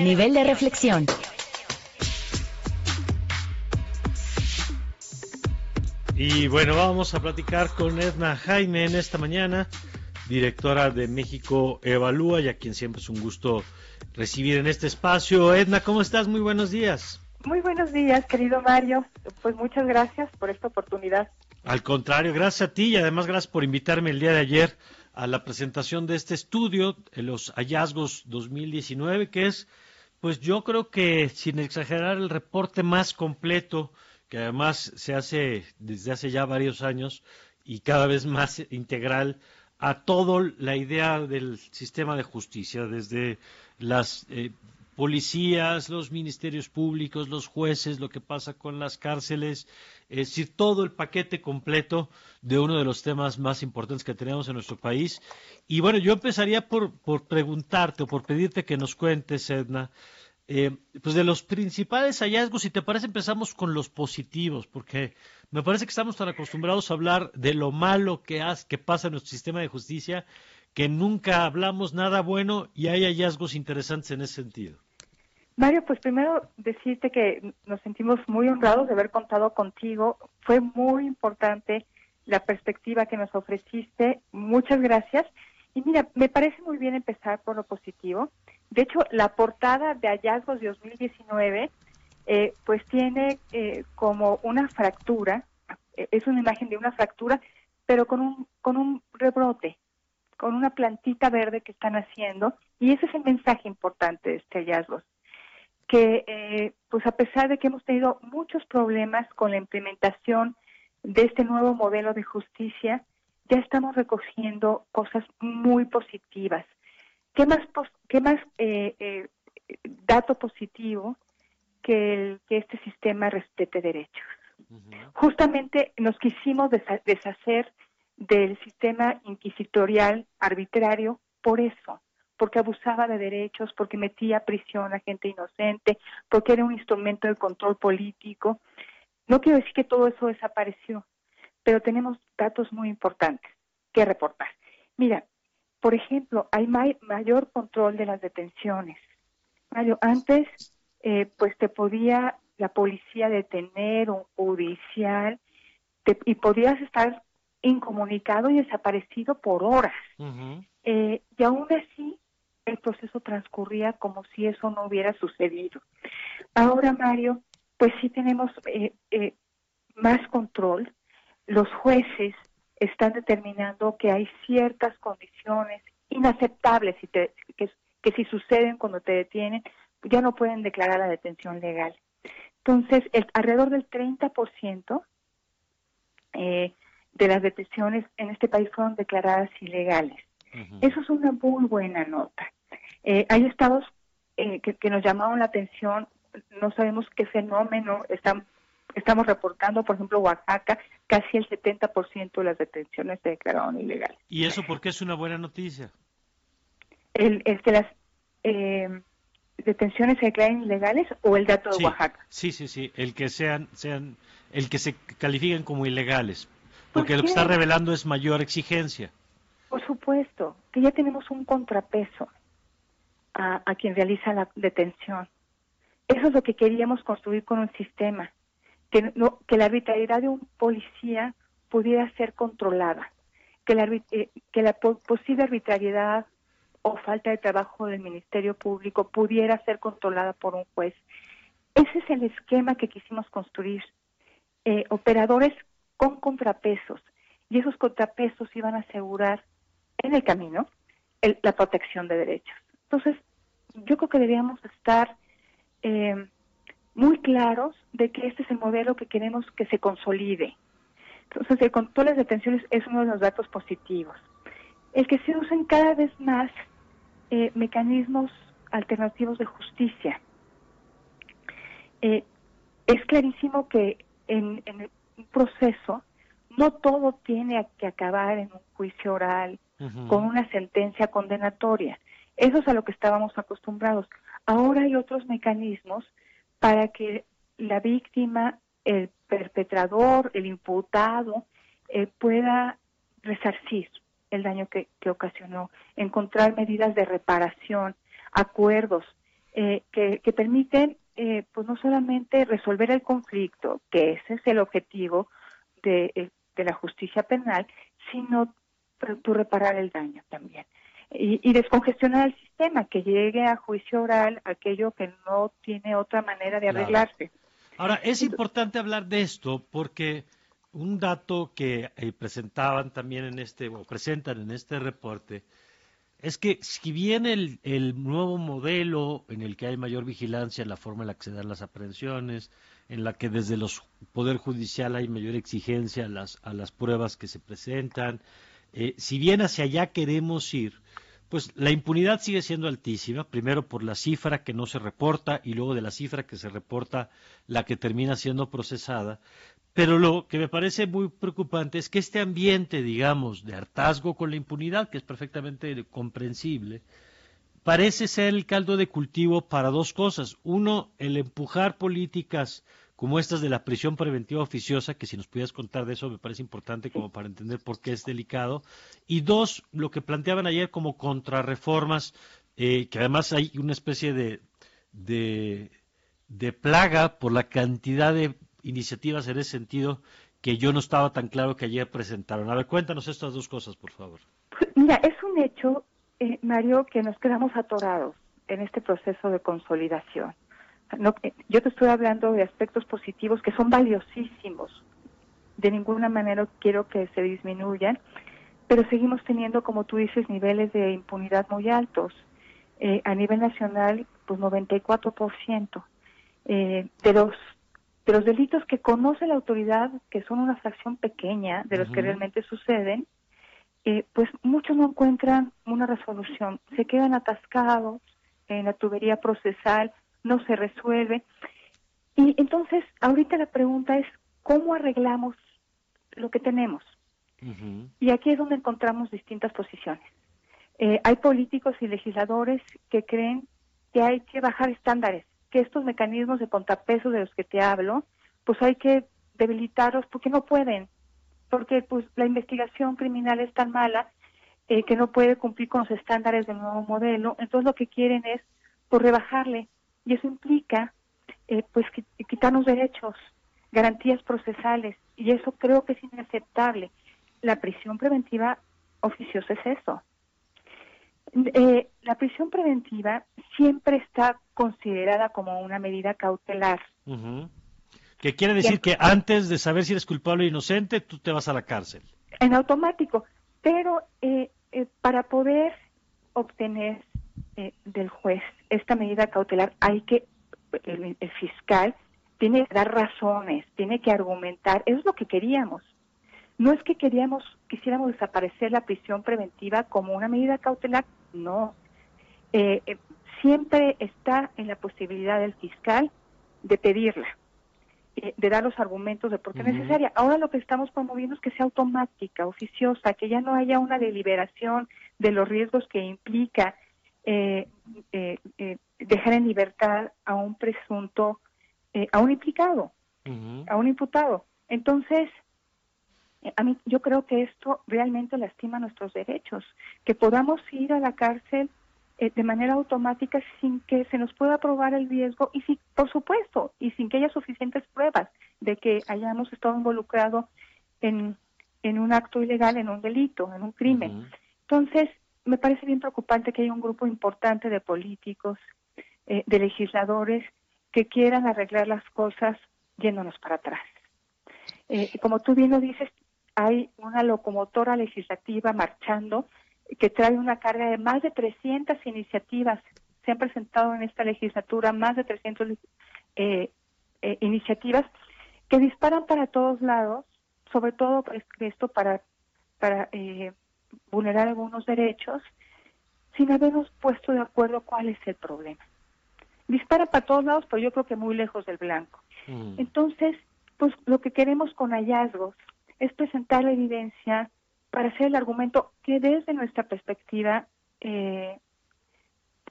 Nivel de reflexión. Y bueno, vamos a platicar con Edna Jaime en esta mañana, directora de México Evalúa, y a quien siempre es un gusto recibir en este espacio. Edna, ¿cómo estás? Muy buenos días. Muy buenos días, querido Mario. Pues muchas gracias por esta oportunidad. Al contrario, gracias a ti y además gracias por invitarme el día de ayer a la presentación de este estudio, los hallazgos 2019, que es, pues yo creo que, sin exagerar, el reporte más completo, que además se hace desde hace ya varios años y cada vez más integral a todo la idea del sistema de justicia, desde las eh, policías, los ministerios públicos, los jueces, lo que pasa con las cárceles, es decir, todo el paquete completo de uno de los temas más importantes que tenemos en nuestro país. Y bueno, yo empezaría por, preguntarte o por pedirte que nos cuentes, Edna, eh, pues de los principales hallazgos, si te parece, empezamos con los positivos, porque me parece que estamos tan acostumbrados a hablar de lo malo que, que pasa en nuestro sistema de justicia que nunca hablamos nada bueno y hay hallazgos interesantes en ese sentido. Mario, pues primero decirte que nos sentimos muy honrados de haber contado contigo. Fue muy importante la perspectiva que nos ofreciste. Muchas gracias. Y mira, me parece muy bien empezar por lo positivo. De hecho, la portada de hallazgos de 2019, eh, pues tiene eh, como una fractura, es una imagen de una fractura, pero con un, con un rebrote, con una plantita verde que están haciendo. Y ese es el mensaje importante de este hallazgo que eh, pues a pesar de que hemos tenido muchos problemas con la implementación de este nuevo modelo de justicia, ya estamos recogiendo cosas muy positivas. ¿Qué más, qué más eh, eh, dato positivo que, el, que este sistema respete derechos? Justamente nos quisimos deshacer del sistema inquisitorial arbitrario por eso, porque abusaba de derechos, porque metía a prisión a gente inocente, porque era un instrumento de control político. No quiero decir que todo eso desapareció, pero tenemos datos muy importantes que reportar. Mira, por ejemplo, hay mayor control de las detenciones. Mario, antes, eh, pues te podía la policía detener un judicial y podías estar incomunicado y desaparecido por horas. eh, y aún así, el proceso transcurría como si eso no hubiera sucedido. Ahora, Mario, pues sí tenemos eh, eh, más control. Los jueces están determinando que hay ciertas condiciones inaceptables y que, que si suceden cuando te detienen, ya no pueden declarar la detención legal. Entonces, el, alrededor del 30% eh, de las detenciones en este país fueron declaradas ilegales. Eso es una muy buena nota. Eh, hay estados eh, que, nos llamaron la atención, no sabemos qué fenómeno están, estamos reportando, por ejemplo, Oaxaca, casi el 70% de las detenciones se declararon ilegales. ¿Y eso por qué es una buena noticia? El, es que las eh, detenciones se declaren ilegales o el dato de Oaxaca. Sí, sí, sí, el que sean, sean, el que se califiquen como ilegales, porque lo que está revelando es mayor exigencia. Por supuesto, que ya tenemos un contrapeso a, quien realiza la detención. Eso es lo que queríamos construir con un sistema, que, no, que la arbitrariedad de un policía pudiera ser controlada, que la, eh, que la posible arbitrariedad o falta de trabajo del Ministerio Público pudiera ser controlada por un juez. Ese es el esquema que quisimos construir. Eh, operadores con contrapesos, y esos contrapesos iban a asegurar en el camino la protección de derechos. Entonces, yo creo que deberíamos estar eh, muy claros de que este es el modelo que queremos que se consolide. Entonces, el control de detenciones es uno de los datos positivos. El que se usen cada vez más eh, mecanismos alternativos de justicia. Eh, es clarísimo que en, en, un proceso no todo tiene que acabar en un juicio oral con una sentencia condenatoria. Eso es a lo que estábamos acostumbrados. Ahora hay otros mecanismos para que la víctima, el perpetrador, el imputado, eh, pueda resarcir el daño que, ocasionó, encontrar medidas de reparación, acuerdos, eh, que, permiten eh, pues no solamente resolver el conflicto, que ese es el objetivo de, eh, la justicia penal, sino reparar el daño también. Y, descongestionar el sistema, que llegue a juicio oral aquello que no tiene otra manera de arreglarse. Ahora, es importante hablar de esto porque un dato que presentaban también en este, o presentan en este reporte, es que si bien el, nuevo modelo en el que hay mayor vigilancia en la forma de acceder a las aprehensiones, en la que desde los Poder Judicial hay mayor exigencia a las, a las pruebas que se presentan, eh, si bien hacia allá queremos ir, pues la impunidad sigue siendo altísima, primero por la cifra que no se reporta y luego de la cifra que se reporta la que termina siendo procesada, pero lo que me parece muy preocupante es que este ambiente, digamos, de hartazgo con la impunidad, que es perfectamente comprensible, parece ser el caldo de cultivo para dos cosas. Uno, el empujar políticas como estas de la prisión preventiva oficiosa, que si nos pudieras contar de eso me parece importante como para entender por qué es delicado. Y dos, lo que planteaban ayer como contrarreformas, eh, que además hay una especie de, de plaga por la cantidad de iniciativas en ese sentido que yo no estaba tan claro que ayer presentaron. A ver, cuéntanos estas dos cosas, por favor. Mira, es un hecho, eh, Mario, que nos quedamos atorados en este proceso de consolidación. No, eh, yo te estoy hablando de aspectos positivos que son valiosísimos. De ninguna manera quiero que se disminuyan, pero seguimos teniendo, como tú dices, niveles de impunidad muy altos. Eh, a nivel nacional, pues 94%. Eh, de los de los delitos que conoce la autoridad, que son una fracción pequeña de los que realmente suceden, eh, pues muchos no encuentran una resolución, se quedan atascados en la tubería procesal, no se resuelve. Y entonces, ahorita la pregunta es, ¿cómo arreglamos lo que tenemos? Y aquí es donde encontramos distintas posiciones. Eh, hay políticos y legisladores que creen que hay que bajar estándares, que estos mecanismos de contrapeso de los que te hablo, pues hay que debilitarlos porque no pueden, porque pues la investigación criminal es tan mala eh, que no puede cumplir con los estándares del nuevo modelo, entonces lo que quieren es pues rebajarle y eso implica eh, pues quitarnos derechos, garantías procesales y eso creo que es inaceptable. La prisión preventiva oficiosa es eso. Eh, la prisión preventiva siempre está considerada como una medida cautelar. Que quiere decir que antes de saber si eres culpable o inocente, tú te vas a la cárcel. En automático. Pero eh, eh, para poder obtener del juez esta medida cautelar, hay que, el, el, fiscal tiene que dar razones, tiene que argumentar. Eso es lo que queríamos. No es que queríamos, quisiéramos desaparecer la prisión preventiva como una medida cautelar, no. Eh, eh, siempre está en la posibilidad del fiscal de pedirla, eh, de dar los argumentos de por qué es necesaria. Ahora lo que estamos promoviendo es que sea automática, oficiosa, que ya no haya una deliberación de los riesgos que implica dejar en libertad a un presunto, a un implicado, a un imputado. Entonces, a mí yo creo que esto realmente lastima nuestros derechos, que podamos ir a la cárcel eh, de manera automática sin que se nos pueda probar el riesgo y sí, por supuesto, y sin que haya suficientes pruebas de que hayamos estado involucrados en, en un acto ilegal, en un delito, en un crimen. Entonces, me parece bien preocupante que haya un grupo importante de políticos, eh, de legisladores, que quieran arreglar las cosas yéndonos para atrás. Eh, como tú bien lo dices, hay una locomotora legislativa marchando que trae una carga de más de 300 iniciativas. Se han presentado en esta legislatura más de 300 eh, eh, iniciativas que disparan para todos lados, sobre todo esto para, para eh, vulnerar algunos derechos, sin habernos puesto de acuerdo cuál es el problema. Dispara para todos lados, pero yo creo que muy lejos del blanco. Mm. Entonces, pues lo que queremos con hallazgos es presentar la evidencia para hacer el argumento que desde nuestra perspectiva, eh,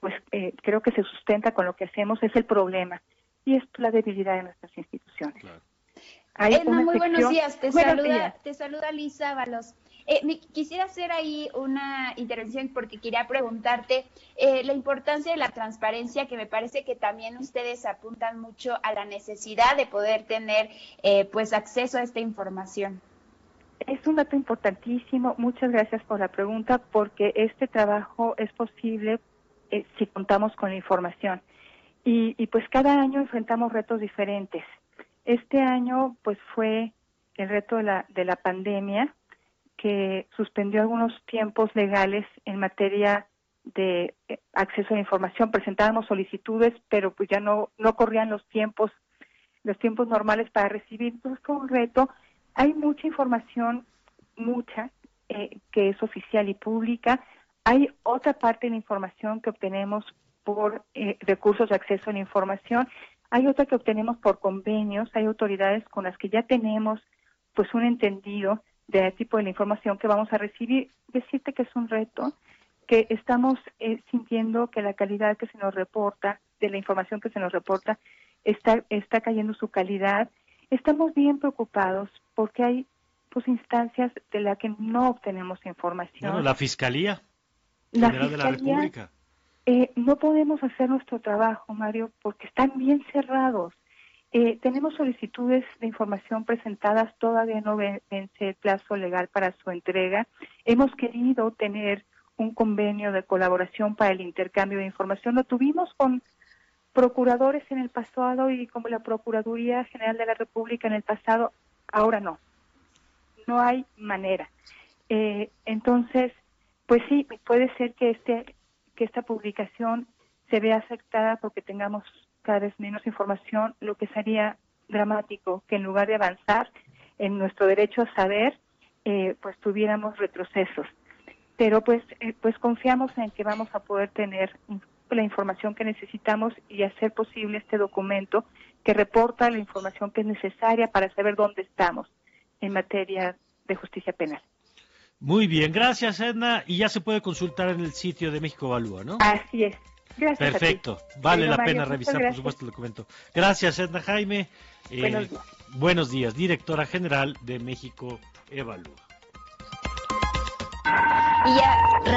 pues eh, creo que se sustenta con lo que hacemos, es el problema y es la debilidad de nuestras instituciones. Claro. muy buenos días. Te, saluda, te saluda Liz Ábalos. Eh, quisiera hacer ahí una intervención porque quería preguntarte eh, la importancia de la transparencia, que me parece que también ustedes apuntan mucho a la necesidad de poder tener eh, pues acceso a esta información. Es un dato importantísimo. Muchas gracias por la pregunta, porque este trabajo es posible si contamos con la información. Y, y, pues cada año enfrentamos retos diferentes. Este año pues fue el reto de la, de la pandemia, que suspendió algunos tiempos legales en materia de eh, acceso a la información. Presentábamos solicitudes, pero pues ya no, no corrían los tiempos, los tiempos normales para recibir. Entonces fue un reto. Hay mucha información, mucha, eh, que es oficial y pública. Hay otra parte de la información que obtenemos por eh, recursos de acceso a la información. Hay otra que obtenemos por convenios. Hay autoridades con las que ya tenemos pues un entendido de tipo de la información que vamos a recibir. Decirte que es un reto, que estamos eh, sintiendo que la calidad que se nos reporta, de la información que se nos reporta, está, está cayendo su calidad. Estamos bien preocupados porque hay pues instancias de las que no obtenemos información. la Fiscalía General de la República. Eh, no podemos hacer nuestro trabajo, Mario, porque están bien cerrados. Eh, tenemos solicitudes de información presentadas, todavía no vence el plazo legal para su entrega. Hemos querido tener un convenio de colaboración para el intercambio de información. Lo tuvimos con procuradores en el pasado y como la Procuraduría General de la República en el pasado, ahora no. No hay manera. Eh, entonces, pues sí, puede ser que este que esta publicación se vea afectada porque tengamos cada vez menos información, lo que sería dramático que en lugar de avanzar en nuestro derecho a saber, eh, pues tuviéramos retrocesos. Pero pues, eh, pues confiamos en que vamos a poder tener la información que necesitamos y hacer posible este documento que reporta la información que es necesaria para saber dónde estamos en materia de justicia penal. Muy bien, gracias Edna. Y ya se puede consultar en el sitio de México Evalúa, ¿no? Así es. Gracias Perfecto, vale la pena revisar, por supuesto, el documento. Gracias, Edna Jaime. Eh, buenos, días. buenos días, directora general de México Evalúa.